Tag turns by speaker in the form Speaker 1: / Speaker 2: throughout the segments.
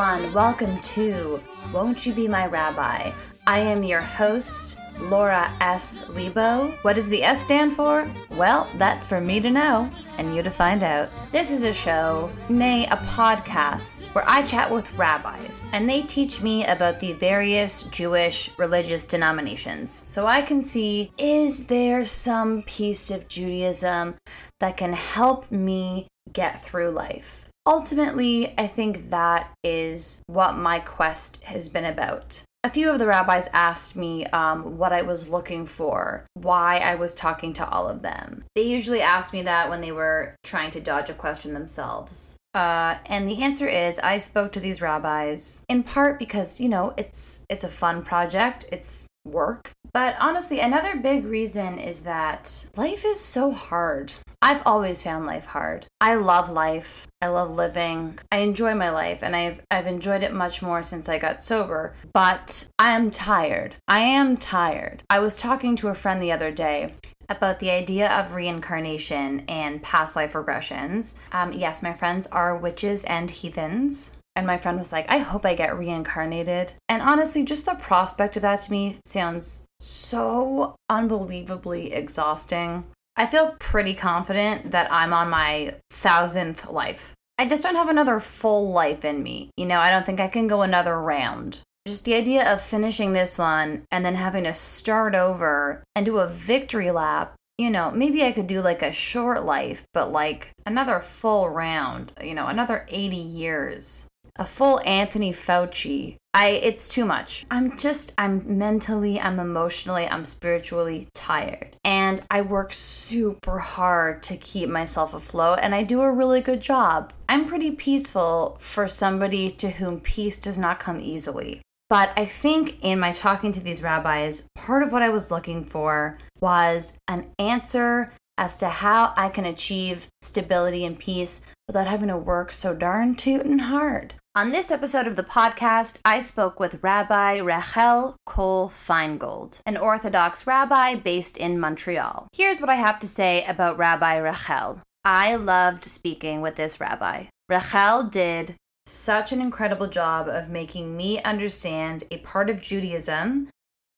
Speaker 1: everyone. Welcome to Won't You Be My Rabbi? I am your host, Laura S. Lebo. What does the S stand for? Well, that's for me to know and you to find out. This is a show, nay, a podcast, where I chat with rabbis and they teach me about the various Jewish religious denominations so I can see is there some piece of Judaism that can help me get through life? Ultimately, I think that is what my quest has been about. A few of the rabbis asked me um, what I was looking for, why I was talking to all of them. They usually asked me that when they were trying to dodge a question themselves. Uh, and the answer is I spoke to these rabbis in part because you know it's it's a fun project. It's work. But honestly, another big reason is that life is so hard. I've always found life hard. I love life. I love living. I enjoy my life and I've I've enjoyed it much more since I got sober, but I am tired. I am tired. I was talking to a friend the other day about the idea of reincarnation and past life regressions. Um, yes, my friends are witches and heathens. And my friend was like, I hope I get reincarnated. And honestly, just the prospect of that to me sounds so unbelievably exhausting. I feel pretty confident that I'm on my thousandth life. I just don't have another full life in me. You know, I don't think I can go another round. Just the idea of finishing this one and then having to start over and do a victory lap. You know, maybe I could do like a short life, but like another full round, you know, another 80 years a full Anthony Fauci. I it's too much. I'm just I'm mentally, I'm emotionally, I'm spiritually tired. And I work super hard to keep myself afloat and I do a really good job. I'm pretty peaceful for somebody to whom peace does not come easily. But I think in my talking to these rabbis, part of what I was looking for was an answer as to how I can achieve stability and peace without having to work so darn tootin' hard. On this episode of the podcast, I spoke with Rabbi Rachel Kohl Finegold, an Orthodox rabbi based in Montreal. Here's what I have to say about Rabbi Rachel. I loved speaking with this rabbi. Rachel did such an incredible job of making me understand a part of Judaism,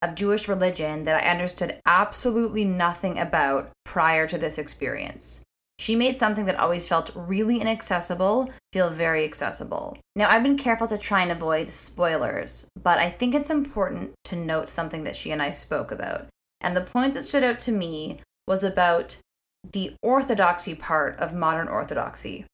Speaker 1: of Jewish religion, that I understood absolutely nothing about prior to this experience. She made something that always felt really inaccessible feel very accessible. Now, I've been careful to try and avoid spoilers, but I think it's important to note something that she and I spoke about. And the point that stood out to me was about the orthodoxy part of modern orthodoxy.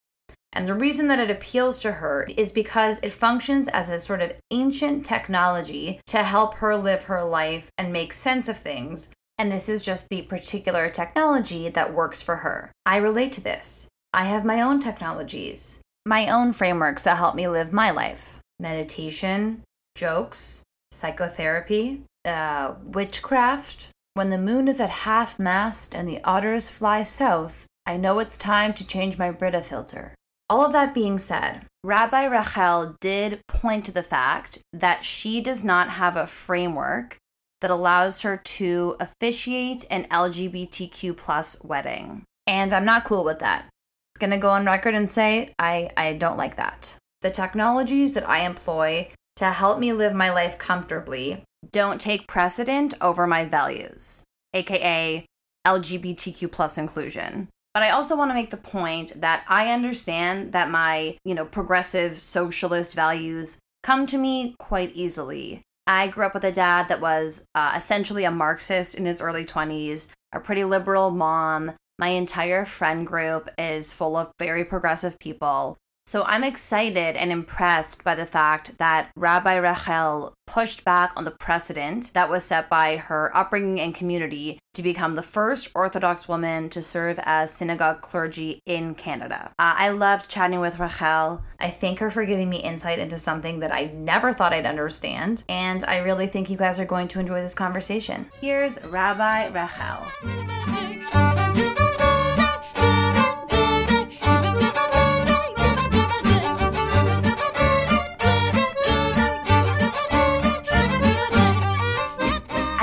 Speaker 1: And the reason that it appeals to her is because it functions as a sort of ancient technology to help her live her life and make sense of things and this is just the particular technology that works for her. I relate to this. I have my own technologies, my own frameworks that help me live my life meditation, jokes, psychotherapy, uh, witchcraft. When the moon is at half mast and the otters fly south, I know it's time to change my Brita filter. All of that being said, Rabbi Rachel did point to the fact that she does not have a framework that allows her to officiate an LGBTQ plus wedding. And I'm not cool with that. I'm Gonna go on record and say I, I don't like that. The technologies that I employ to help me live my life comfortably don't take precedent over my values, aka LGBTQ plus inclusion. But I also want to make the point that I understand that my, you know, progressive socialist values come to me quite easily. I grew up with a dad that was uh, essentially a Marxist in his early 20s, a pretty liberal mom. My entire friend group is full of very progressive people. So I'm excited and impressed by the fact that Rabbi Rachel pushed back on the precedent that was set by her upbringing and community to become the first Orthodox woman to serve as synagogue clergy in Canada. Uh, I loved chatting with Rachel. I thank her for giving me insight into something that I never thought I'd understand, and I really think you guys are going to enjoy this conversation. Here's Rabbi Rachel.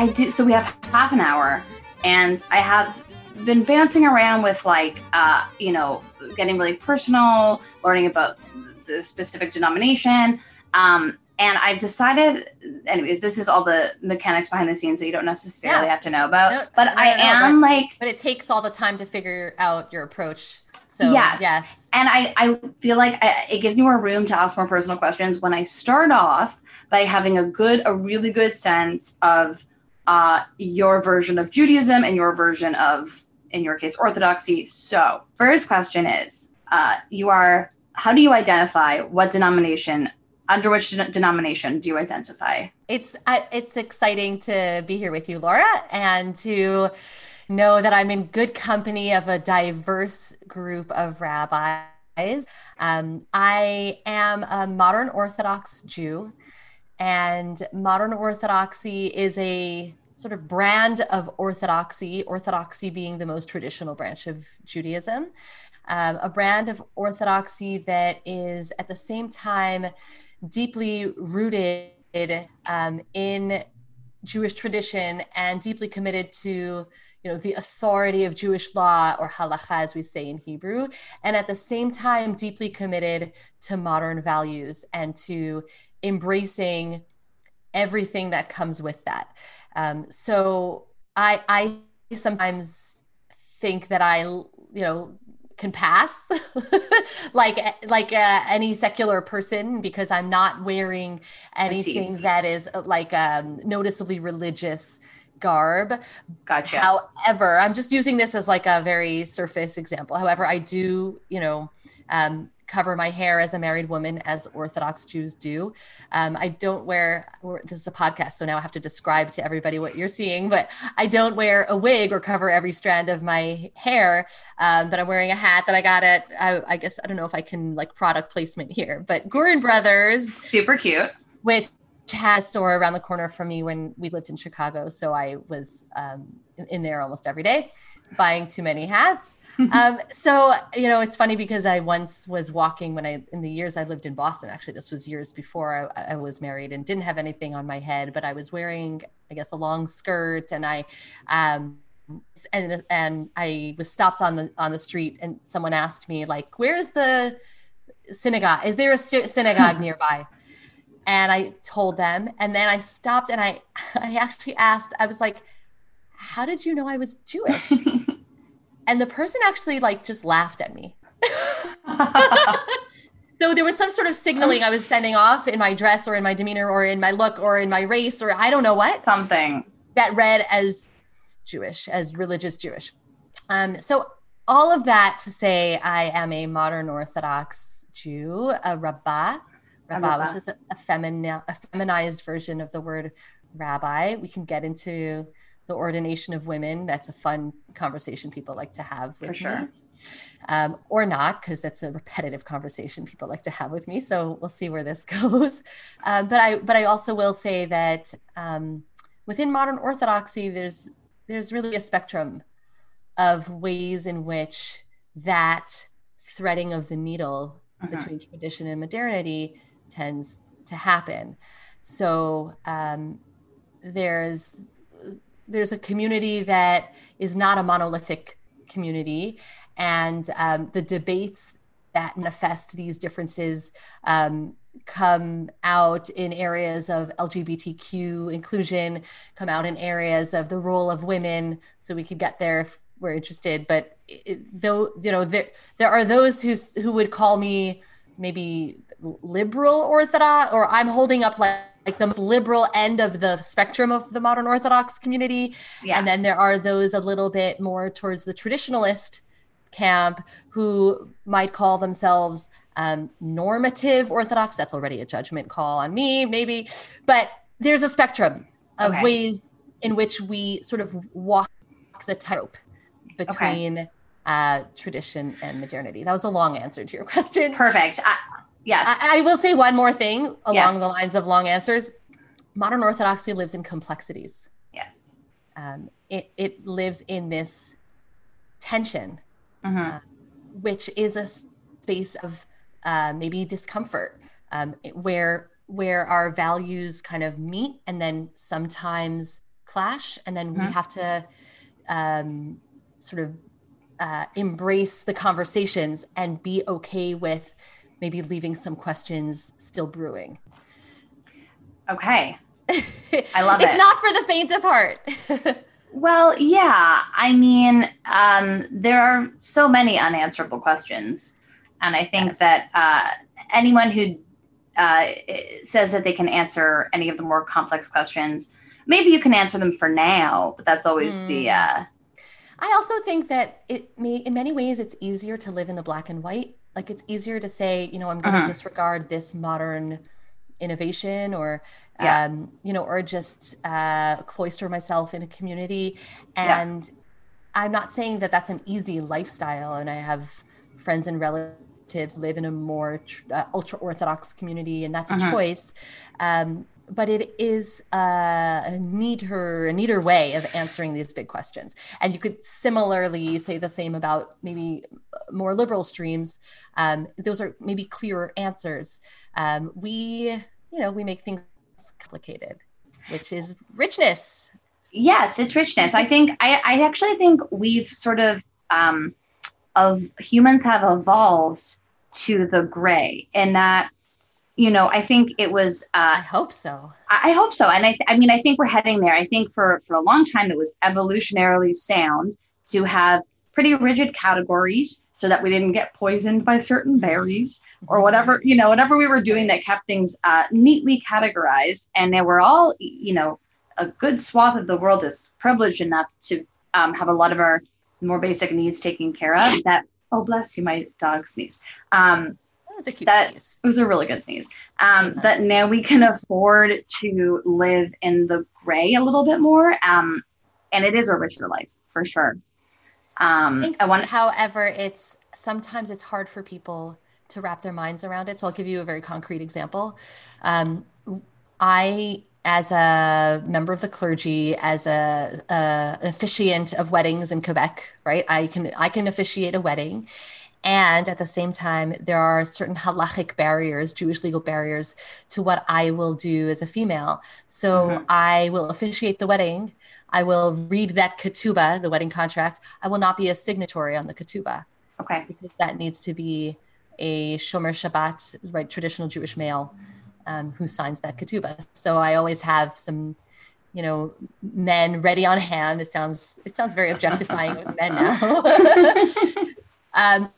Speaker 1: I do. So we have half an hour, and I have been bouncing around with like, uh, you know, getting really personal, learning about the specific denomination. Um, and I've decided, anyways, this is all the mechanics behind the scenes that you don't necessarily
Speaker 2: Yeah.
Speaker 1: have to know about.
Speaker 2: No,
Speaker 1: but
Speaker 2: no, no,
Speaker 1: I am like,
Speaker 2: But it takes all the time to figure out your approach. So
Speaker 1: Yes.
Speaker 2: yes.
Speaker 1: and I, I feel like I, it gives me more room to ask more personal questions when I start off by having a good, a really good sense of uh, your version of Judaism and your version of, in your case, Orthodoxy. So, first question is, uh, you are, how do you identify what denomination, under which de- denomination do you identify?
Speaker 2: It's I, it's exciting to be here with you, Laura, and to know that I'm in good company of a diverse group of rabbis. Um, I am a modern Orthodox Jew, and modern Orthodoxy is a sort of brand of orthodoxy, orthodoxy being the most traditional branch of Judaism. Um, a brand of orthodoxy that is at the same time deeply rooted um, in Jewish tradition and deeply committed to you know the authority of Jewish law or halacha as we say in Hebrew and at the same time deeply committed to modern values and to embracing everything that comes with that. Um, so I I sometimes think that I you know can pass like like uh, any secular person because i'm not wearing anything that is uh, like um, noticeably religious garb.
Speaker 1: Gotcha.
Speaker 2: however i'm just using this as like a very surface example. However i do you know um, cover my hair as a married woman as orthodox jews do um, i don't wear this is a podcast so now i have to describe to everybody what you're seeing but i don't wear a wig or cover every strand of my hair um, but i'm wearing a hat that i got at I, I guess i don't know if i can like product placement here but Goorin brothers
Speaker 1: Super cute.
Speaker 2: which has a store around the corner from me when we lived in Chicago. So I was um, in, there almost every day buying too many hats. um, so, you know, it's funny because I once was walking when I, in the years I lived in Boston, actually, this was years before I, I was married and didn't have anything on my head, but I was wearing, I guess, a long skirt and I, um, and and I was stopped on the on the street and someone asked me like where's the synagogue is there a sy- synagogue nearby and I told them and then I stopped and I I actually asked I was like how did you know I was Jewish and the person actually like just laughed at me so there was some sort of signaling I was sending off in my dress or in my demeanor or in my look or in my race or I don't know what
Speaker 1: Something.
Speaker 2: that read as Jewish, as religious Jewish. Um, so all of that to say, I am a modern Orthodox Jew, a rabbah, which is a, a, a feminized version of the word rabbi. We can get into the ordination of women. That's a fun conversation people like to have with
Speaker 1: For sure.
Speaker 2: me. Um, or not, because that's a repetitive conversation people like to have with me. So we'll see where this goes. Uh, but I, but I also will say that um, within modern Orthodoxy, there's there's really a spectrum of ways in which that threading of the needle
Speaker 1: Mhm.
Speaker 2: between tradition and modernity tends to happen. So um, there's there's a community that is not a monolithic community, and um, the debates that manifest these differences um, come out in areas of LGBTQ inclusion, come out in areas of the role of women. So we could get there if we're interested. But it, though you know there there are those who who would call me maybe liberal orthodox, or I'm holding up like like the most liberal end of the spectrum of the modern Orthodox community.
Speaker 1: Yeah.
Speaker 2: And then there are those a little bit more towards the traditionalist camp who might call themselves um, normative Orthodox. That's already a judgment call on me, maybe. But there's a spectrum of
Speaker 1: Okay.
Speaker 2: ways in which we sort of walk the tightrope between uh, tradition and modernity. That was a long answer to your question.
Speaker 1: Perfect. I, yes.
Speaker 2: I, I will say one more thing along
Speaker 1: Yes.
Speaker 2: the lines of long answers. Modern Orthodoxy lives in complexities.
Speaker 1: yes.
Speaker 2: Um, it, it lives in this tension,
Speaker 1: Mhm.
Speaker 2: which is a space of uh, maybe discomfort, um, where where our values kind of meet and then sometimes clash, and then we
Speaker 1: Mhm.
Speaker 2: have to um, sort of uh, embrace the conversations and be okay with maybe leaving some questions still brewing.
Speaker 1: Okay. I love
Speaker 2: it's
Speaker 1: it.
Speaker 2: It's not for the faint of heart.
Speaker 1: Well, yeah. I mean, um, there are so many unanswerable questions. And I think
Speaker 2: Yes.
Speaker 1: that uh, anyone who uh, says that they can answer any of the more complex questions, maybe you can answer them for now, but that's always the. Uh,
Speaker 2: I also think that it may, in many ways, it's easier to live in the black and white. Like it's easier to say, you know, I'm going to
Speaker 1: Mhm.
Speaker 2: disregard this modern innovation or,
Speaker 1: Yeah.
Speaker 2: um, you know, or just uh, cloister myself in a community.
Speaker 1: Yeah.
Speaker 2: And I'm not saying that that's an easy lifestyle. And I have friends and relatives live in a more tr- uh, ultra orthodox community, and that's a
Speaker 1: Mhm.
Speaker 2: choice. Um, but it is uh, a neater, a neater way of answering these big questions. And you could similarly say the same about maybe more liberal streams. Um, those are maybe clearer answers. Um, we, you know, we make things complicated, which is richness.
Speaker 1: yes, it's richness. I think, I, I actually think we've sort of, um, of humans have evolved to the gray in that, you know, I think it was.
Speaker 2: I
Speaker 1: Uh,
Speaker 2: hope so.
Speaker 1: I I hope so, and I, I mean, I think we're heading there. I think for for a long time it was evolutionarily sound to have pretty rigid categories so that we didn't get poisoned by certain berries or whatever you know whatever we were doing that kept things uh, neatly categorized and they were all you know a good swath of the world is privileged enough to um, have a lot of our more basic needs taken care of that oh bless you my dog sneezed um,
Speaker 2: was a cute
Speaker 1: that-
Speaker 2: sneeze.
Speaker 1: it was a really good sneeze. Um, that now we can afford to live in the gray a little bit more. Um, and it is a richer life for sure. Um, I want
Speaker 2: however, it's sometimes it's hard for people to wrap their minds around it. So I'll give you a very concrete example. Um, I, as a member of the clergy, as a, a an officiant of weddings in Quebec, right? I can I can officiate a wedding, and at the same time, there are certain halachic barriers, Jewish legal barriers, to what I will do as a female. So
Speaker 1: Mhm.
Speaker 2: I will officiate the wedding. I will read that ketubah, the wedding contract. I will not be a signatory on the ketubah
Speaker 1: okay.
Speaker 2: because that needs to be a shomer Shabbat, right, traditional Jewish male um, who signs that ketubah. So I always have some, you know, men ready on hand. It sounds it sounds very objectifying with men now. um,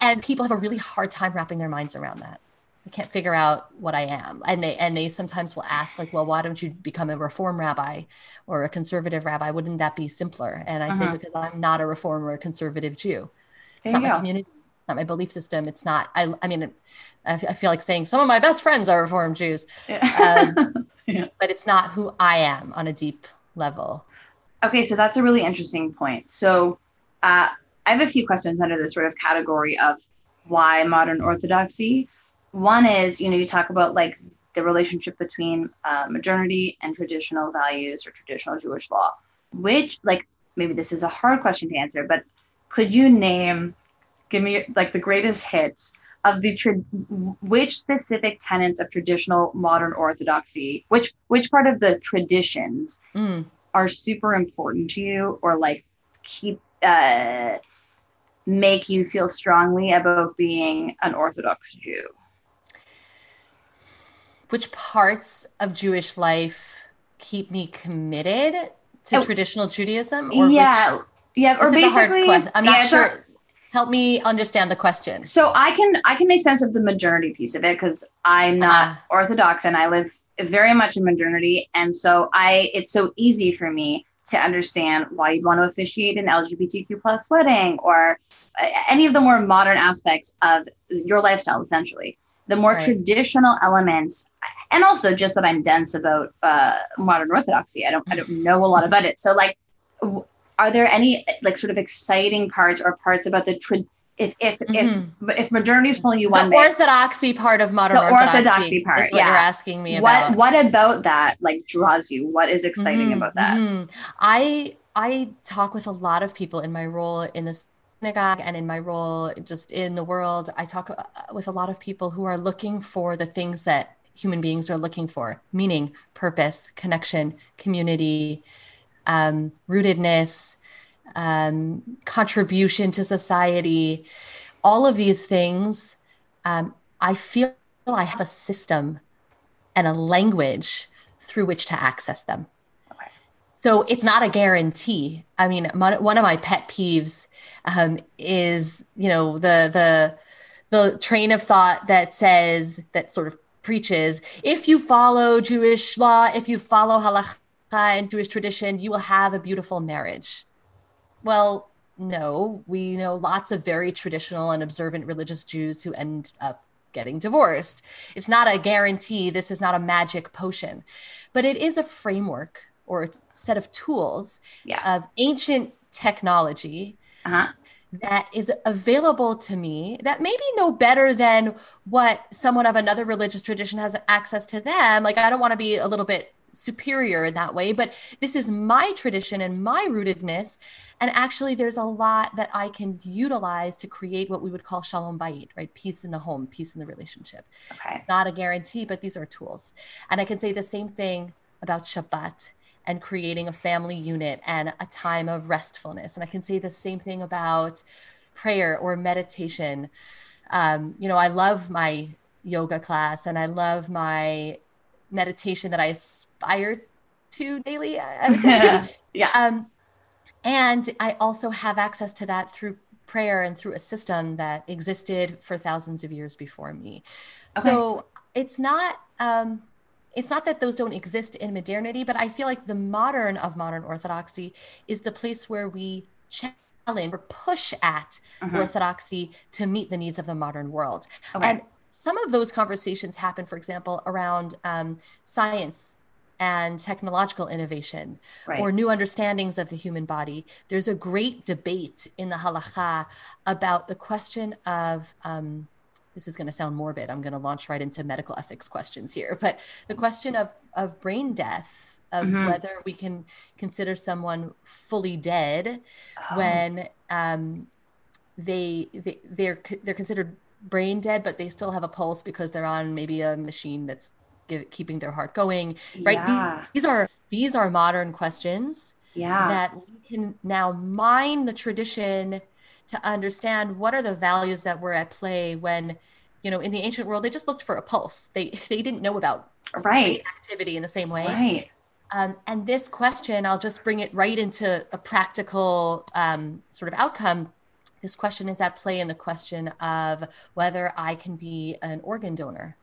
Speaker 2: and people have a really hard time wrapping their minds around that. They can't figure out what I am, and they and they sometimes will ask like, "Well, why don't you become a reform rabbi or a conservative rabbi? Wouldn't that be simpler?" And I say,
Speaker 1: Uh-huh.
Speaker 2: "Because I'm not a reform or a conservative Jew. It's
Speaker 1: There
Speaker 2: not my
Speaker 1: go.
Speaker 2: community, it's not my belief system. It's not. I. I mean, I, feel like saying some of my best friends are reform Jews, um, but it's not who I am on a deep level.
Speaker 1: okay. So that's a really interesting point. So uh, I have a few questions under this sort of category of why modern orthodoxy. One is, you know, you talk about like the relationship between uh, modernity and traditional values or traditional Jewish law, which, like, maybe this is a hard question to answer, but could you name, give me like the greatest hits of the tra- which specific tenets of traditional modern orthodoxy, which which part of the traditions
Speaker 2: Mm.
Speaker 1: are super important to you or like keep uh, make you feel strongly about being an Orthodox Jew?
Speaker 2: Which parts of Jewish life keep me committed to
Speaker 1: Oh.
Speaker 2: traditional Judaism, or
Speaker 1: yeah,
Speaker 2: which?
Speaker 1: yeah, or
Speaker 2: This a hard
Speaker 1: basically.
Speaker 2: I'm not
Speaker 1: it's
Speaker 2: sure.
Speaker 1: not-
Speaker 2: Help me understand the question.
Speaker 1: so I can I can make sense of the modernity piece of it because I'm not
Speaker 2: Ah.
Speaker 1: Orthodox and I live very much in modernity, and so I it's so easy for me to understand why you'd want to officiate an LGBTQ plus wedding or uh, any of the more modern aspects of your lifestyle, essentially. The more
Speaker 2: Right.
Speaker 1: traditional elements, and also just that I'm dense about uh, modern Orthodoxy. I don't I don't know a lot about it. So like, w- are there any like sort of exciting parts or parts about the tra- if if
Speaker 2: Mhm.
Speaker 1: if if modernity is pulling you one
Speaker 2: the
Speaker 1: way,
Speaker 2: orthodoxy part of modern
Speaker 1: The
Speaker 2: orthodoxy,
Speaker 1: orthodoxy part,
Speaker 2: what
Speaker 1: yeah.
Speaker 2: you're asking me
Speaker 1: what
Speaker 2: about.
Speaker 1: what about that like draws you? What is exciting
Speaker 2: Mhm,
Speaker 1: about that?
Speaker 2: mhm. I I talk with a lot of people in my role in the synagogue and in my role just in the world. I talk uh, with a lot of people who are looking for the things that human beings are looking for, meaning purpose, connection, community, um, rootedness, um, contribution to society, all of these things, um, I feel I have a system and a language through which to access them. So it's not a guarantee. I mean, one of my pet peeves um, is, you know, the the the train of thought that says that sort of preaches if you follow Jewish law, if you follow halakha and Jewish tradition, you will have a beautiful marriage. Well, no, we know lots of very traditional and observant religious Jews who end up getting divorced. It's not a guarantee. This is not a magic potion, but it is a framework or a set of tools
Speaker 1: yeah.
Speaker 2: of ancient technology
Speaker 1: uh-huh.
Speaker 2: that is available to me that maybe no better than what someone of another religious tradition has access to them. Like, I don't want to be a little bit superior in that way, but this is my tradition and my rootedness. And actually, there's a lot that I can utilize to create what we would call shalom bayit, right? Peace in the home, peace in the relationship.
Speaker 1: Okay.
Speaker 2: It's not a guarantee, but these are tools. And I can say the same thing about Shabbat and creating a family unit and a time of restfulness. And I can say the same thing about prayer or meditation. Um, you know, I love my yoga class and I love my meditation that I aspire to daily. I would
Speaker 1: say. yeah.
Speaker 2: Um, and I also have access to that through prayer and through a system that existed for thousands of years before me. Okay. So it's not um, it's not that those don't exist in modernity, but I feel like the modern of modern orthodoxy is the place where we challenge or push at uh-huh. orthodoxy to meet the needs of the modern world. Okay. And some of those conversations happen, for example, around um, science and technological innovation right. or new understandings of the human body. There's a great debate in the halacha about the question of um, this is going to sound morbid. I'm going to launch right into medical ethics questions here. But the question of, of brain death, of mm-hmm. whether we can consider someone fully dead oh. when um, they, they they're they're considered brain dead, but they still have a pulse because they're on maybe a machine that's give, keeping their heart going. Right?
Speaker 1: Yeah.
Speaker 2: These, these are these are modern questions.
Speaker 1: Yeah.
Speaker 2: That we can now mine the tradition to understand what are the values that were at play when you know in the ancient world they just looked for a pulse they they didn't know about
Speaker 1: right
Speaker 2: activity in the same way
Speaker 1: right
Speaker 2: um, and this question i'll just bring it right into a practical um, sort of outcome this question is at play in the question of whether i can be an organ donor.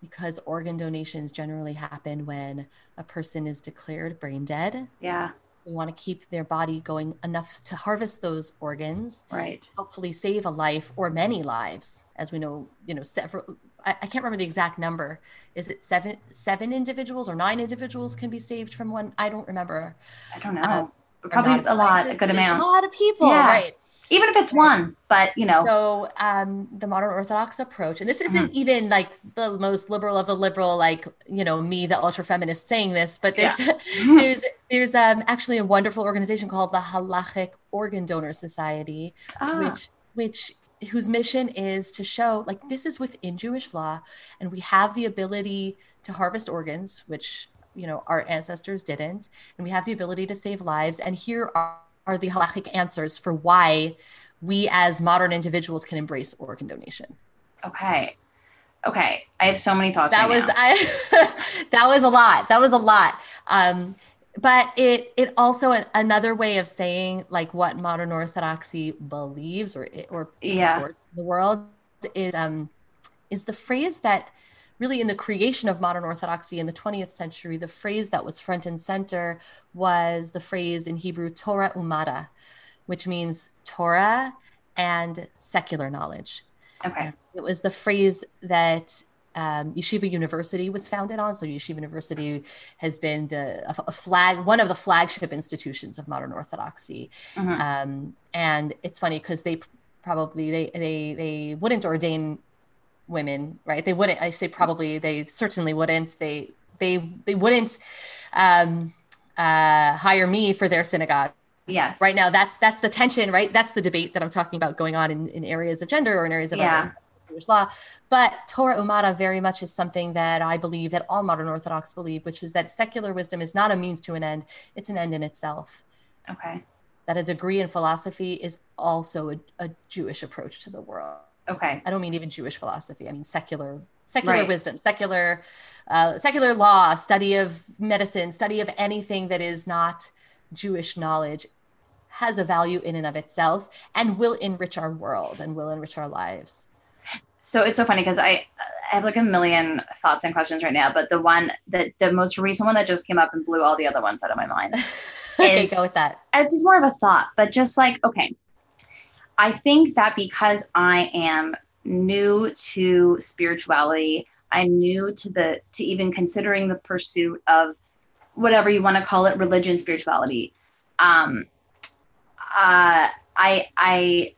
Speaker 2: Because organ donations generally happen when a person is declared brain dead.
Speaker 1: Yeah.
Speaker 2: We want to keep their body going enough to harvest those organs.
Speaker 1: Right.
Speaker 2: Hopefully save a life or many lives as we know you know several I, I, can't remember the exact number. Is it seven seven individuals or nine individuals can be saved from one? I don't remember.
Speaker 1: I don't know. Um, probably a lot a good amount
Speaker 2: a lot of people yeah. right
Speaker 1: even if it's one but you know
Speaker 2: so um, the modern orthodox approach and this isn't mm-hmm. even like the most liberal of the liberal like you know me the ultra feminist saying this but there's yeah. there's there's um, actually a wonderful organization called the halachic organ donor society ah. which which whose mission is to show like this is within jewish law and we have the ability to harvest organs which you know our ancestors didn't and we have the ability to save lives and here are are the halachic answers for why we as modern individuals can embrace organ donation.
Speaker 1: Okay. Okay. I have so many thoughts.
Speaker 2: That
Speaker 1: right
Speaker 2: was I that was a lot. That was a lot. Um but it it also an, another way of saying like what modern orthodoxy believes or or
Speaker 1: yeah.
Speaker 2: the world is um is the phrase that really in the creation of modern orthodoxy in the 20th century, the phrase that was front and center was the phrase in Hebrew Torah umadda, which means Torah and secular knowledge.
Speaker 1: Okay.
Speaker 2: it was the phrase that um, Yeshiva University was founded on. So Yeshiva University has been the a, a flag, one of the flagship institutions of modern Orthodoxy. Mm-hmm. Um, and it's funny because they probably they they they wouldn't ordain women, right? They wouldn't. I say probably. They certainly wouldn't. They they they wouldn't um, uh, hire me for their synagogue.
Speaker 1: Yes.
Speaker 2: Right now, that's that's the tension, right? That's the debate that I'm talking about going on in, in areas of gender or in areas of
Speaker 1: yeah.
Speaker 2: Jewish law. But Torah Umadda very much is something that I believe that all modern Orthodox believe, which is that secular wisdom is not a means to an end; it's an end in itself.
Speaker 1: Okay.
Speaker 2: that a degree in philosophy is also a, a Jewish approach to the world.
Speaker 1: Okay.
Speaker 2: I don't mean even Jewish philosophy. I mean secular secular
Speaker 1: Right.
Speaker 2: wisdom, secular uh, secular law, study of medicine, study of anything that is not Jewish knowledge has a value in and of itself and will enrich our world and will enrich our lives.
Speaker 1: So it's so funny because I, I have like a million thoughts and questions right now, but the one that the most recent one that just came up and blew all the other ones out of my mind.
Speaker 2: okay,
Speaker 1: Is-
Speaker 2: go with that.
Speaker 1: it's just more of a thought, but just like, okay, I think that because I am new to spirituality, I'm new to the to even considering the pursuit of whatever you want to call it, religion, spirituality. Um, uh, I I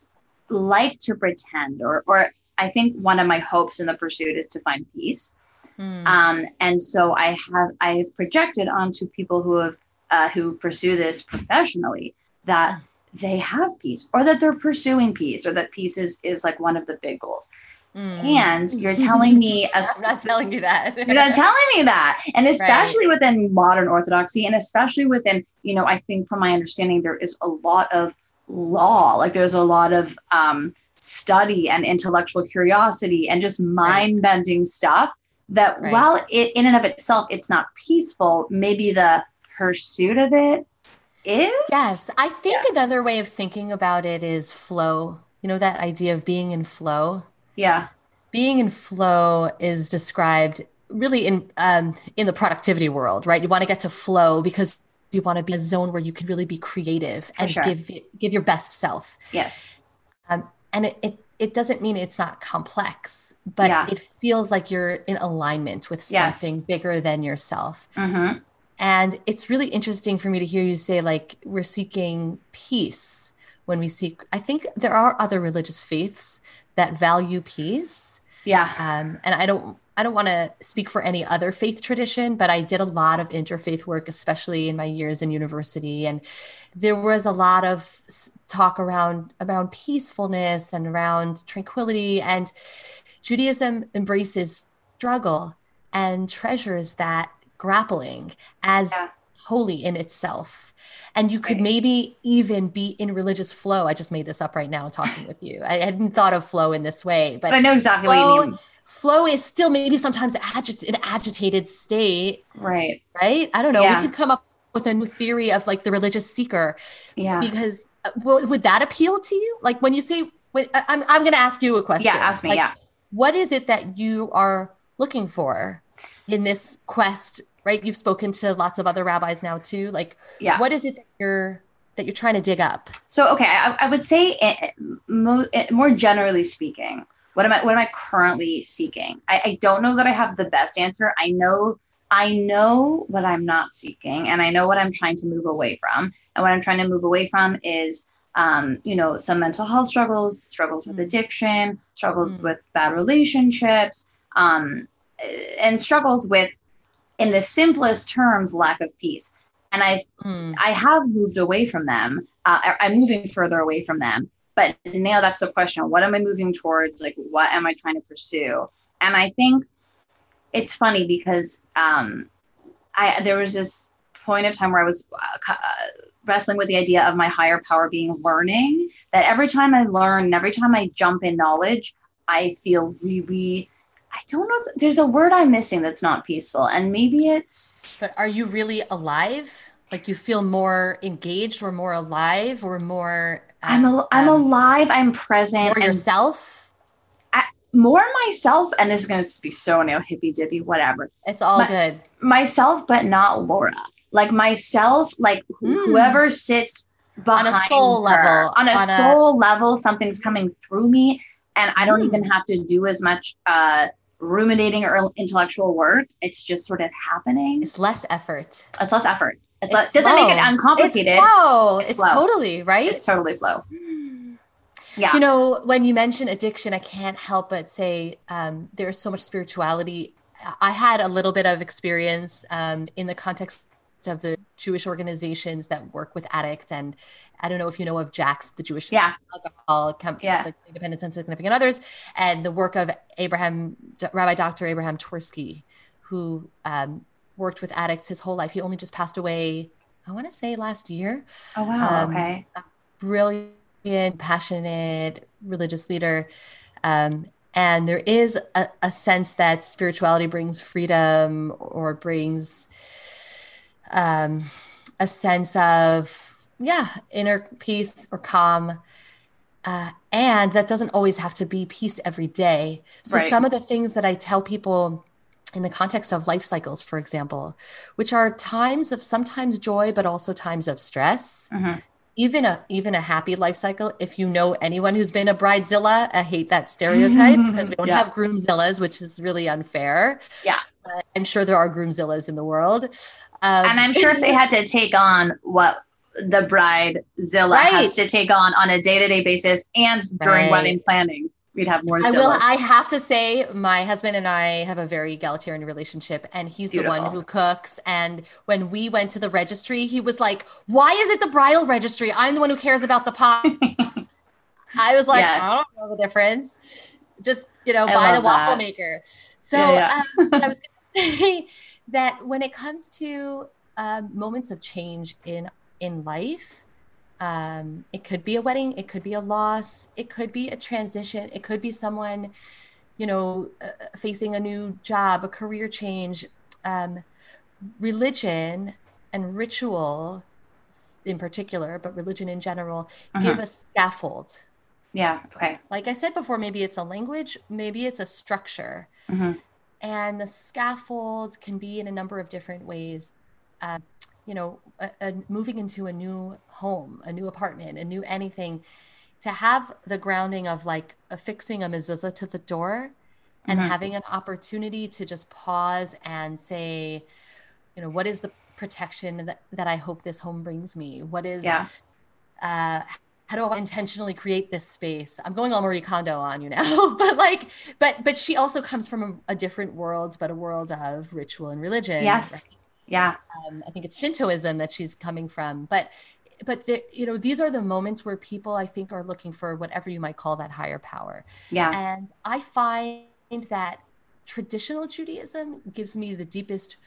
Speaker 1: like to pretend, or or I think one of my hopes in the pursuit is to find peace.
Speaker 2: Hmm.
Speaker 1: Um, and so I have I projected onto people who have uh, who pursue this professionally that they have peace or that they're pursuing peace or that peace is is like one of the big goals.
Speaker 2: Hmm.
Speaker 1: And you're telling me a
Speaker 2: I'm not telling you that.
Speaker 1: you're not telling me that. And especially within modern orthodoxy and especially within, you know, I think from my understanding, there is a lot of law, like there's a lot of um, study and intellectual curiosity and just mind bending stuff that
Speaker 2: Right.
Speaker 1: while it in and of itself, it's not peaceful, maybe the pursuit of it is.
Speaker 2: Yes, I think another way of thinking about it is flow. You know, that idea of being in flow.
Speaker 1: Yeah.
Speaker 2: Being in flow is described really in um, in the productivity world, right? You want to get to flow because you want to be a zone where you can really be creative and
Speaker 1: sure.
Speaker 2: give give your best self.
Speaker 1: Yes.
Speaker 2: And it, it it doesn't mean it's not complex, but
Speaker 1: Yeah.
Speaker 2: it feels like you're in alignment with
Speaker 1: Yes.
Speaker 2: something bigger than yourself.
Speaker 1: hmm
Speaker 2: And it's really interesting for me to hear you say, like, we're seeking peace when we seek. I think there are other religious faiths that value peace.
Speaker 1: Yeah.
Speaker 2: Um, and I don't. I don't want to speak for any other faith tradition, but I did a lot of interfaith work, especially in my years in university, and there was a lot of talk around around peacefulness and around tranquility. And Judaism embraces struggle and treasures that grappling as
Speaker 1: Yeah.
Speaker 2: holy in itself. And you could
Speaker 1: Right.
Speaker 2: maybe even be in religious flow. I just made this up right now talking with you. I hadn't thought of flow in this way, but
Speaker 1: But I know exactly what
Speaker 2: flow,
Speaker 1: you mean.
Speaker 2: flow is still maybe sometimes agit- an agitated state,
Speaker 1: Right.
Speaker 2: right? I don't know.
Speaker 1: Yeah.
Speaker 2: We could come up with a new theory of like the religious seeker
Speaker 1: Yeah.
Speaker 2: because uh, w- would that appeal to you? Like when you say, when, I'm, I'm going to ask you a question.
Speaker 1: Yeah. Ask me.
Speaker 2: Like,
Speaker 1: yeah.
Speaker 2: What is it that you are looking for in this quest? Right, you've spoken to lots of other rabbis now too. Like,
Speaker 1: Yeah.
Speaker 2: what is it that you're that you're trying to dig up?
Speaker 1: So okay, I, I would say eh, mo- eh, more generally speaking, what am I what am I currently seeking? I, I don't know that I have the best answer. I know I know what I'm not seeking, and I know what I'm trying to move away from. And what I'm trying to move away from is, um, you know, some mental health struggles, struggles with
Speaker 2: Mm.
Speaker 1: addiction, struggles
Speaker 2: Mm.
Speaker 1: with bad relationships, um, eh, and struggles with, in the simplest terms, lack of peace. And I
Speaker 2: Hmm.
Speaker 1: I have moved away from them. Uh, I'm moving further away from them. But now that's the question: What am I moving towards? Like, what am I trying to pursue? And I think it's funny because um, I there was this point of time where I was uh, uh, wrestling with the idea of my higher power being learning. That every time I learn, and every time I jump in knowledge, I feel really. I don't know. There's a word I'm missing that's not peaceful, and maybe it's
Speaker 2: But are you really alive? Like you feel more engaged or more alive or more
Speaker 1: I'm
Speaker 2: um,
Speaker 1: al- I'm
Speaker 2: um,
Speaker 1: alive. I'm present.
Speaker 2: more yourself?
Speaker 1: more myself. And this is going to be so neo hippy dippy, whatever.
Speaker 2: It's all
Speaker 1: My-
Speaker 2: good.
Speaker 1: Myself, but not Laura. Like myself, like
Speaker 2: Mm.
Speaker 1: whoever sits behind
Speaker 2: On a soul
Speaker 1: her.
Speaker 2: level,
Speaker 1: On a
Speaker 2: on a-
Speaker 1: soul level, something's coming through me, and I don't
Speaker 2: Mm.
Speaker 1: even have to do as much uh, ruminating or intellectual work. It's just sort of happening. It's,
Speaker 2: less effort.
Speaker 1: It's less effort. It's,
Speaker 2: It's
Speaker 1: less, doesn't make it uncomplicated.
Speaker 2: It's flow.
Speaker 1: It's
Speaker 2: It's,
Speaker 1: flow.
Speaker 2: totally right.
Speaker 1: It's totally flow. Yeah.
Speaker 2: You know, when you mention addiction, I can't help but say um, there's so much spirituality. I had a little bit of experience um, in the context of the Jewish organizations that work with addicts, and I don't know if you know of JACS, the Jewish
Speaker 1: yeah.
Speaker 2: alcohol company,
Speaker 1: Yeah.
Speaker 2: like Independent and Significant Others, and the work of Abraham, Rabbi Dr. Abraham Twerski, who um, worked with addicts his whole life. He only just passed away I want to say last year.
Speaker 1: Oh wow.
Speaker 2: Um,
Speaker 1: okay.
Speaker 2: Brilliant, passionate religious leader. Um, and there is a, a sense that spirituality brings freedom or brings um, a sense of, yeah, inner peace or calm. Uh, and that doesn't always have to be peace every day. So,
Speaker 1: Right.
Speaker 2: some of the things that I tell people in the context of life cycles, for example, which are times of sometimes joy, but also times of stress,
Speaker 1: Mhm.
Speaker 2: Even a even a happy life cycle. If you know anyone who's been a bridezilla, I hate that stereotype because we don't
Speaker 1: Yeah.
Speaker 2: have groomzillas, which is really unfair.
Speaker 1: Yeah.
Speaker 2: But I'm sure there are groomzillas in the world. Um,
Speaker 1: and I'm sure if they had to take on what the bridezilla
Speaker 2: Right.
Speaker 1: has to take on on a day to day basis and during
Speaker 2: Right.
Speaker 1: wedding planning, we'd have more.
Speaker 2: I will. I have to say, my husband and I have a very egalitarian relationship, and he's the one who cooks. And when we went to the registry, he was like, "Why is it the bridal registry? I'm the one who cares about the pots." I was like,
Speaker 1: Yes.
Speaker 2: "I don't know the difference. Just you know,
Speaker 1: I
Speaker 2: buy the waffle
Speaker 1: that.
Speaker 2: maker." So
Speaker 1: Yeah,
Speaker 2: um, I was going to say that when it comes to um, moments of change in in life. Um, it could be a wedding, it could be a loss, it could be a transition, it could be someone, you know, uh, facing a new job, a career change. Um, religion and ritual, in particular, but religion in general, give
Speaker 1: Mhm.
Speaker 2: a scaffold.
Speaker 1: yeah. Okay.
Speaker 2: Like I said before, maybe it's a language, maybe it's a structure.
Speaker 1: Mhm.
Speaker 2: And the scaffold can be in a number of different ways. Um, you know, a, a moving into a new home, a new apartment, a new anything, to have the grounding of like affixing a mezuzah to the door and
Speaker 1: Mhm.
Speaker 2: having an opportunity to just pause and say, you know, what is the protection that, that I hope this home brings me? What is,
Speaker 1: Yeah.
Speaker 2: uh, how do I intentionally create this space? I'm going all Marie Kondo on you now, but like, but but she also comes from a, a different world, but a world of ritual and religion.
Speaker 1: Yes.
Speaker 2: right?
Speaker 1: Yeah.
Speaker 2: um, I think it's Shintoism that she's coming from. But but the, you know these are the moments where people I think are looking for whatever you might call that higher power.
Speaker 1: Yeah.
Speaker 2: And I find that traditional Judaism gives me the deepest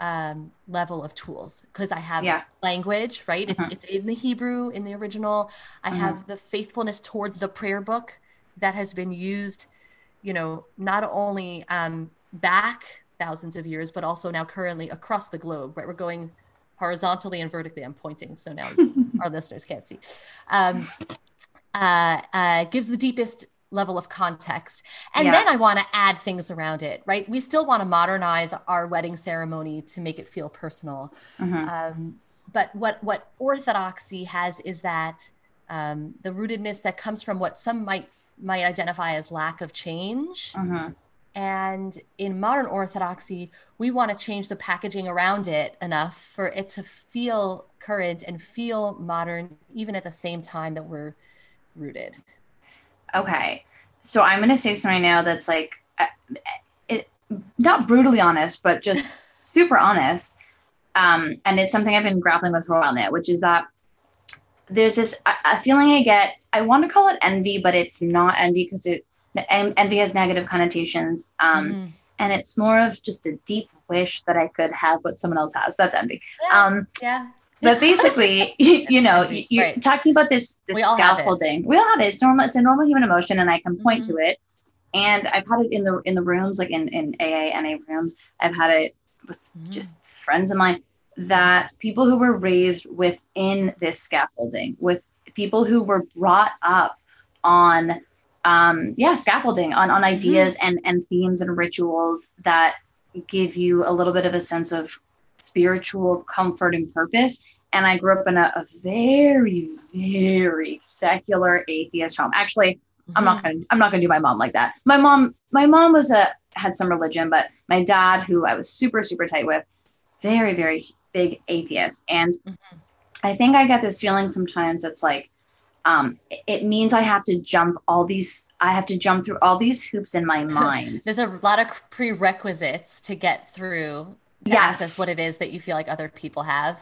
Speaker 2: um, level of tools because I have
Speaker 1: Yeah.
Speaker 2: language, right? It's
Speaker 1: Mhm.
Speaker 2: it's in the Hebrew, in the original. I
Speaker 1: Mhm.
Speaker 2: have the faithfulness towards the prayer book that has been used, you know, not only um, back thousands of years, but also now currently across the globe. Right, we're going horizontally and vertically. I'm pointing, so now our listeners can't see. Um, uh, uh, gives the deepest level of context. And
Speaker 1: Yeah.
Speaker 2: then I want to add things around it, right? We still want to modernize our wedding ceremony to make it feel personal.
Speaker 1: Mhm.
Speaker 2: Um, but what what orthodoxy has is that um, the rootedness that comes from what some might might identify as lack of change.
Speaker 1: Mhm.
Speaker 2: And in modern orthodoxy, we want to change the packaging around it enough for it to feel current and feel modern, even at the same time that we're rooted.
Speaker 1: Okay. So I'm going to say something now that's like, uh, it, not brutally honest, but just super honest. Um, and it's something I've been grappling with for a while now, which is that there's this a, a feeling I get. I want to call it envy, but it's not envy because it en- envy has negative connotations. Um,
Speaker 2: Mhm.
Speaker 1: and it's more of just a deep wish that I could have what someone else has. That's envy.
Speaker 2: Yeah,
Speaker 1: Um,
Speaker 2: yeah.
Speaker 1: but basically, you, you know,
Speaker 2: Envy,
Speaker 1: you, are
Speaker 2: right.
Speaker 1: talking about this, this
Speaker 2: We
Speaker 1: scaffolding. We all have it. It's normal. It's a normal human emotion, and I can point
Speaker 2: Mm-hmm.
Speaker 1: to it. And I've had it in the in the rooms, like in in AA, NA rooms. I've had it with
Speaker 2: Mhm.
Speaker 1: just friends of mine that people who were raised within this scaffolding, with people who were brought up on um yeah scaffolding on on ideas and and themes and rituals that give you a little bit of a sense of spiritual comfort and purpose. And i grew up in a, a very very secular atheist home. Actually i'm not gonna i'm not gonna do my mom like that. My mom my mom was a had some religion but my dad who i was super super tight with very very big atheist. And
Speaker 2: Mhm.
Speaker 1: i think i get this feeling sometimes it's like um, it- means I have to jump all these. I have to jump through all these hoops in my mind.
Speaker 2: There's a lot of prerequisites to get through to
Speaker 1: Yes.
Speaker 2: access what it is that you feel like other people have.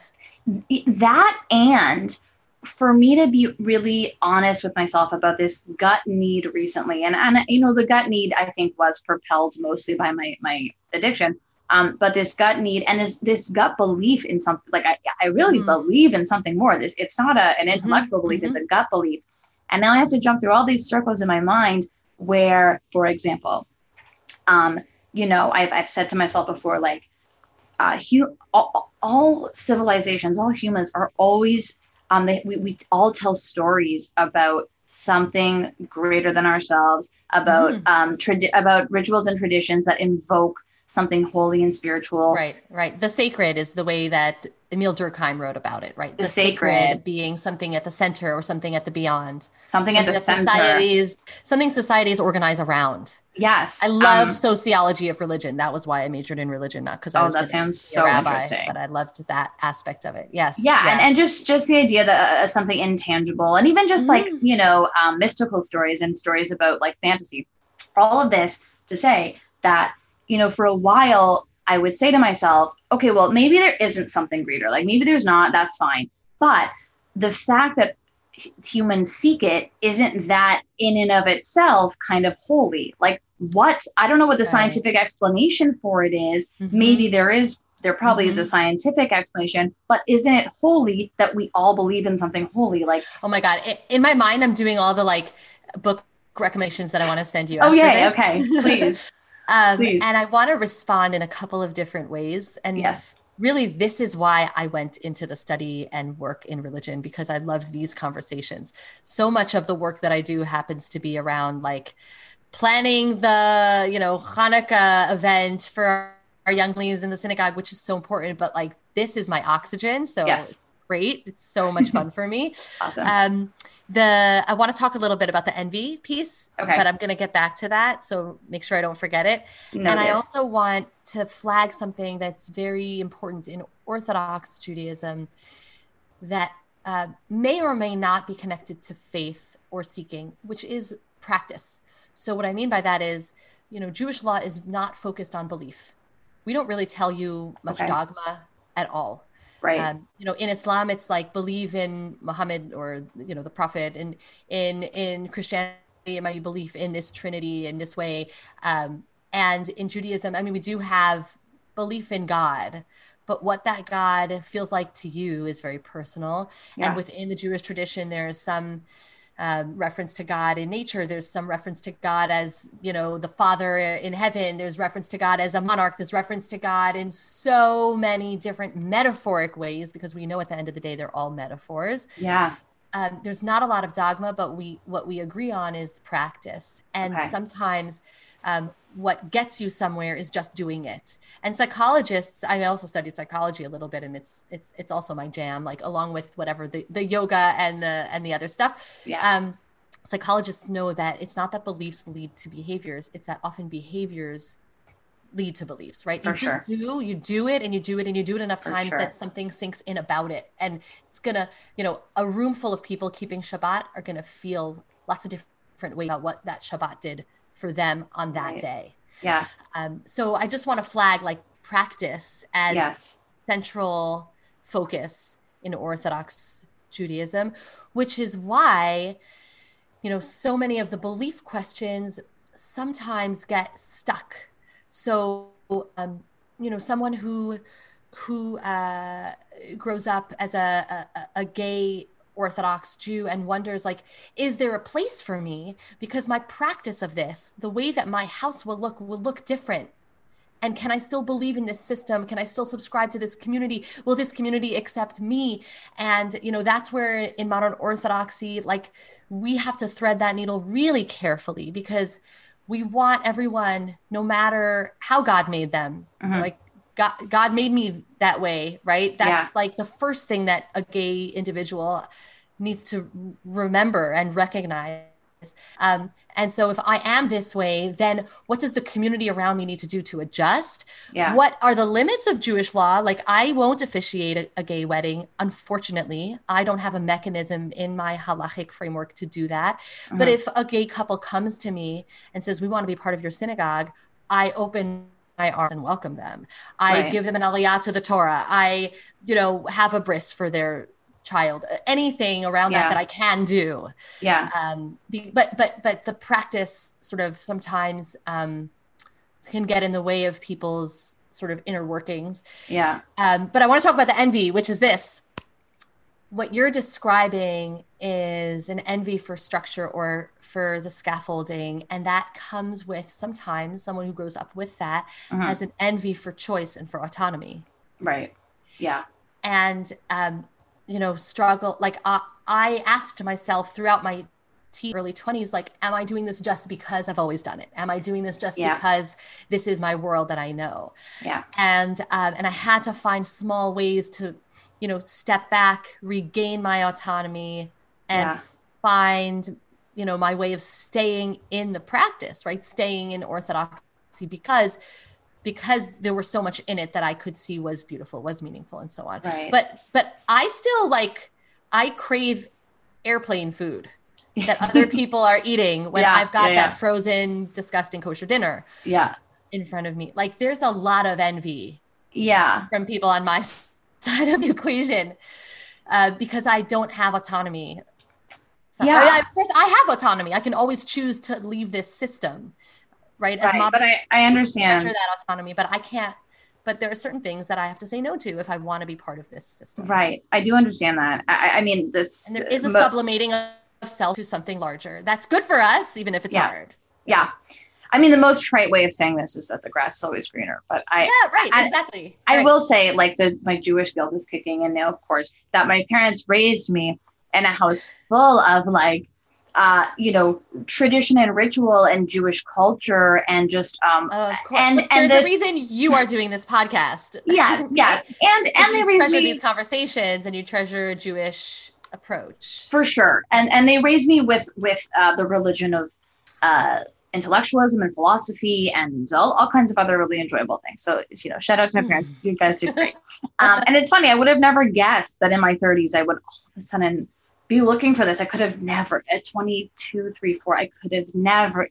Speaker 1: that and for me to be really honest with myself about this gut need recently and and you know the gut need i think was propelled mostly by my my addiction Um, but this gut need and this this gut belief in something like I, I really
Speaker 2: Mhm.
Speaker 1: believe in something more. This it's not a, an intellectual belief,
Speaker 2: mhm.
Speaker 1: it's a gut belief. And now I have to jump through all these circles in my mind where, for example, um, you know, I've, I've said to myself before, like, uh, hu- all, all civilizations, all humans are always, um, they, we, we all tell stories about something greater than ourselves, about
Speaker 2: Mhm.
Speaker 1: um, about rituals and traditions that invoke something holy and spiritual.
Speaker 2: Right, right. The sacred is the way that Émile Durkheim wrote about it, right?
Speaker 1: The sacred.
Speaker 2: being something at the center or something at the beyond.
Speaker 1: Something at the center.
Speaker 2: societies, something societies organize around.
Speaker 1: Yes.
Speaker 2: I love
Speaker 1: um,
Speaker 2: sociology of religion. That was why I majored in religion, not because I
Speaker 1: oh,
Speaker 2: was
Speaker 1: that sounds so
Speaker 2: rabbi,
Speaker 1: interesting.
Speaker 2: but I loved that aspect of it. Yes.
Speaker 1: yeah, And, and just just the idea that uh, something intangible and even just like
Speaker 2: Mhm.
Speaker 1: you know um, mystical stories and stories about like fantasy all of this to say that you know for a while i would say to myself okay well maybe there isn't something greater like maybe there's not that's fine but the fact that humans seek it isn't that in and of itself kind of holy like what i don't know what the
Speaker 2: Right.
Speaker 1: scientific explanation for it is
Speaker 2: Mhm.
Speaker 1: maybe there is there probably is a
Speaker 2: Mhm.
Speaker 1: scientific explanation but isn't it holy that we all believe in something holy like
Speaker 2: Oh my God. In my mind, I'm doing all the like book recommendations that I want to send you.
Speaker 1: oh
Speaker 2: this.
Speaker 1: okay please
Speaker 2: Um,
Speaker 1: Please.
Speaker 2: And I want to respond in a couple of different ways. And
Speaker 1: yes
Speaker 2: really, this is why I went into the study and work in religion because I love these conversations. So much of the work that I do happens to be around like planning the, you know, Hanukkah event for our younglings in the synagogue, which is so important. But like, this is my oxygen. So
Speaker 1: Yes.
Speaker 2: it's great. It's so much fun for me.
Speaker 1: awesome
Speaker 2: Um, the I want to talk a little bit about the envy piece,
Speaker 1: Okay.
Speaker 2: but I'm going to get back to that. So make sure I don't forget it. And I also want to flag something that's very important in Orthodox Judaism that uh, may or may not be connected to faith or seeking, which is practice. So what I mean by that is, you know, Jewish law is not focused on belief. We don't really tell you much
Speaker 1: Okay.
Speaker 2: dogma at all
Speaker 1: right.
Speaker 2: Um, you know in islam it's like believe in muhammad or you know the prophet. And in in christianity it might be belief in this trinity in this way. Um, and in judaism i mean we do have belief in god but what that god feels like to you is very personal.
Speaker 1: Yeah.
Speaker 2: and within the jewish tradition there's some um, reference to God in nature. There's some reference to God as, you know, the Father in heaven. There's reference to God as a monarch. There's reference to God in so many different metaphoric ways because we know at the end of the day they're all metaphors.
Speaker 1: yeah
Speaker 2: Um, there's not a lot of dogma, but we what we agree on is practice. And
Speaker 1: Okay.
Speaker 2: sometimes um, what gets you somewhere is just doing it. And psychologists, I also studied psychology a little bit, and it's it's it's also my jam. Like along with whatever the the yoga and the and the other stuff
Speaker 1: yeah
Speaker 2: um, psychologists know that it's not that beliefs lead to behaviors it's that often behaviors lead to beliefs right
Speaker 1: For
Speaker 2: you just
Speaker 1: sure.
Speaker 2: do you do it and you do it and you do it enough
Speaker 1: For
Speaker 2: times
Speaker 1: sure.
Speaker 2: that something sinks in about it and it's gonna you know a room full of people keeping shabbat are gonna feel lots of different ways about what that shabbat did for them on that
Speaker 1: Right.
Speaker 2: day
Speaker 1: yeah
Speaker 2: um, so i just want to flag like practice as
Speaker 1: yes
Speaker 2: central focus in Orthodox Judaism, which is why, you know, so many of the belief questions sometimes get stuck. So, um, you know, someone who who uh, grows up as a, a, a gay Orthodox Jew and wonders, like, is there a place for me? Because my practice of this, the way that my house will look, will look different and can i still believe in this system can i still subscribe to this community will this community accept me and you know that's where in modern orthodoxy like we have to thread that needle really carefully because we want everyone no matter how god made them
Speaker 1: Mhm.
Speaker 2: like god, god made me that way right that's
Speaker 1: Yeah.
Speaker 2: like the first thing that a gay individual needs to remember and recognize um, and so if I am this way, then what does the community around me need to do to adjust?
Speaker 1: yeah
Speaker 2: What are the limits of Jewish law? Like, I won't officiate a, a gay wedding. Unfortunately, I don't have a mechanism in my halachic framework to do that. But
Speaker 1: Mhm.
Speaker 2: if a gay couple comes to me and says, We want to be part of your synagogue, I open my arms and welcome them. I
Speaker 1: Right.
Speaker 2: give them an aliyah to the Torah. I, you know, have a bris for their child. Anything around
Speaker 1: Yeah.
Speaker 2: that that I can do
Speaker 1: yeah
Speaker 2: um, be, but but but the practice sort of sometimes um, can get in the way of people's sort of inner workings.
Speaker 1: Yeah.
Speaker 2: Um, but I want to talk about the envy, which is this. What you're describing is an envy for structure or for the scaffolding. And that comes with sometimes someone who grows up with that
Speaker 1: Mhm.
Speaker 2: has an envy for choice and for autonomy.
Speaker 1: Right. Yeah.
Speaker 2: And, um, you know, struggle. Like uh, I asked myself throughout my teen, early 20s, like, am I doing this just because I've always done it? Am I doing this just
Speaker 1: Yeah.
Speaker 2: because this is my world that I know?
Speaker 1: Yeah.
Speaker 2: and um, and I had to find small ways to, you know, step back, regain my autonomy, and
Speaker 1: Yeah.
Speaker 2: find, you know, my way of staying in the practice, right? Staying in orthodoxy because because there was so much in it that I could see was beautiful, was meaningful, and so on.
Speaker 1: Right.
Speaker 2: But but I still like I crave airplane food that other people are eating when
Speaker 1: Yeah,
Speaker 2: I've got
Speaker 1: yeah, yeah.
Speaker 2: that frozen, disgusting kosher dinner
Speaker 1: yeah.
Speaker 2: in front of me. Like there's a lot of envy
Speaker 1: Yeah.
Speaker 2: from people on my side of the equation uh, because I don't have autonomy. So,
Speaker 1: Yeah.
Speaker 2: I mean, of course, I have autonomy. I can always choose to leave this system, right? As
Speaker 1: Right.
Speaker 2: modern
Speaker 1: But I, I understand.
Speaker 2: measure that autonomy, but I can't. But there are certain things that I have to say no to if I want to be part of this system.
Speaker 1: Right. I do understand that. I, I mean, this.
Speaker 2: And there is a
Speaker 1: mo-
Speaker 2: sublimating of self to something larger. That's good for us, even if it's
Speaker 1: Yeah.
Speaker 2: hard.
Speaker 1: Yeah. I mean, the most trite way of saying this is that the grass is always greener. But I,
Speaker 2: yeah, right.
Speaker 1: I-
Speaker 2: exactly.
Speaker 1: I
Speaker 2: Right.
Speaker 1: will say, like the my Jewish guilt is kicking in now, of course, that my parents raised me in a house full of like uh, you know, tradition and ritual and Jewish culture and just um
Speaker 2: Of course.
Speaker 1: and- and
Speaker 2: there's a reason you are doing this podcast.
Speaker 1: yes, yes. And and they
Speaker 2: you
Speaker 1: raised
Speaker 2: treasure
Speaker 1: me
Speaker 2: these conversations and you treasure a Jewish approach.
Speaker 1: for sure. And and they raised me with with uh, the religion of uh intellectualism and philosophy and all, all kinds of other really enjoyable things. So, you know, shout out to my parents. You guys did great. Um, and it's funny, I would have never guessed that in my 30s, I would all of a sudden be looking for this. I could have never, at 22, 3, 4, I could have never,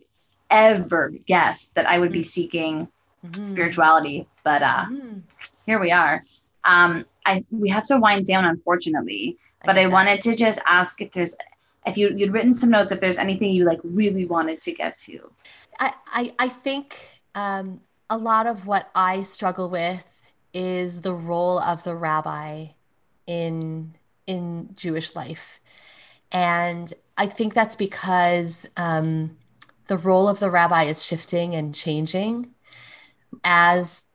Speaker 1: ever guessed that I would be seeking
Speaker 2: Mhm.
Speaker 1: spirituality. But uh,
Speaker 2: Mhm.
Speaker 1: here we are. Um, I we have to wind down, unfortunately. But I
Speaker 2: that.
Speaker 1: wanted to just ask if there's, if you you'd written some notes, if there's anything you like really wanted to get to.
Speaker 2: I, I, I think um, a lot of what I struggle with is the role of the rabbi in in Jewish life, and I think that's because um, the role of the rabbi is shifting and changing as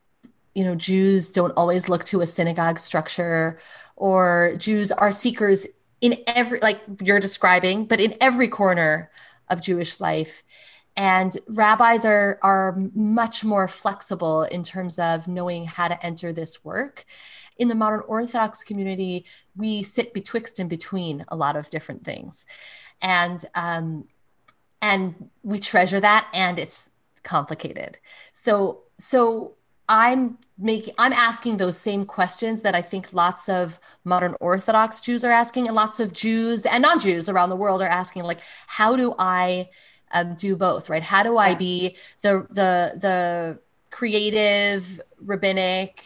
Speaker 2: you know Jews don't always look to a synagogue structure, or Jews are seekers in every like you're describing, but in every corner of Jewish life. And rabbis are are much more flexible in terms of knowing how to enter this work. In the modern orthodox community we sit betwixt and between a lot of different things. And um, and we treasure that and it's complicated. So so i'm making i'm asking those same questions that i think lots of modern orthodox jews are asking and lots of jews and non-jews around the world are asking like how do i um, do both right how do i be the the the creative rabbinic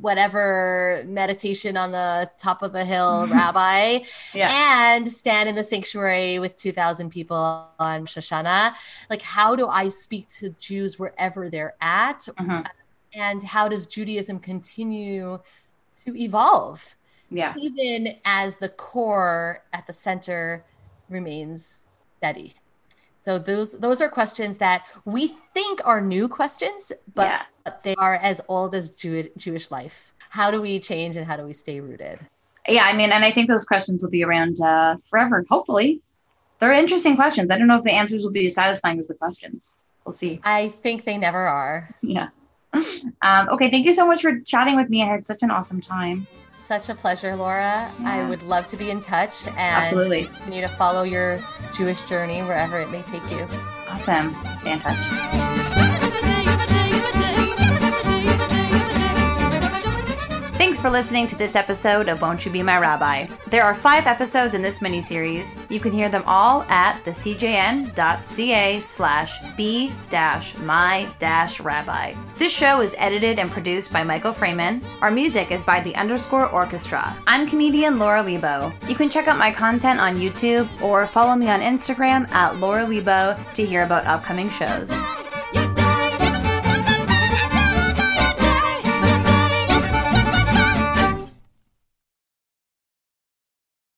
Speaker 2: whatever meditation on the top of the hill rabbi
Speaker 1: Yeah.
Speaker 2: and stand in the sanctuary with 2000 people on Rosh Hashanah like how do i speak to jews wherever they're at
Speaker 1: Mhm.
Speaker 2: And how does judaism continue to evolve
Speaker 1: Yeah.
Speaker 2: even as the core at the center remains steady so those those are questions that we think are new questions but
Speaker 1: yeah.
Speaker 2: they are as old as Jewish, Jewish life how do we change and how do we stay rooted
Speaker 1: Yeah. I mean, and I think those questions will be around uh, forever, hopefully. They're interesting questions. I don't know if the answers will be as satisfying as the questions. We'll see.
Speaker 2: i think they never are
Speaker 1: Yeah. Um, okay. Thank you so much for chatting with me. I had such an awesome time.
Speaker 2: such a pleasure laura i would love to be in touch and
Speaker 1: Absolutely.
Speaker 2: continue to follow your jewish journey wherever it may take you
Speaker 1: Awesome. Stay in touch.
Speaker 3: Thanks for listening to this episode of Won't You Be My Rabbi. There are five episodes in this miniseries. You can hear them all at thecjn.ca slash b my rabbi. This show is edited and produced by Michael Freeman. Our music is by the Underscore Orchestra. I'm comedian Laura Lebo. You can check out my content on YouTube or follow me on Instagram at Laura Lebo to hear about upcoming shows.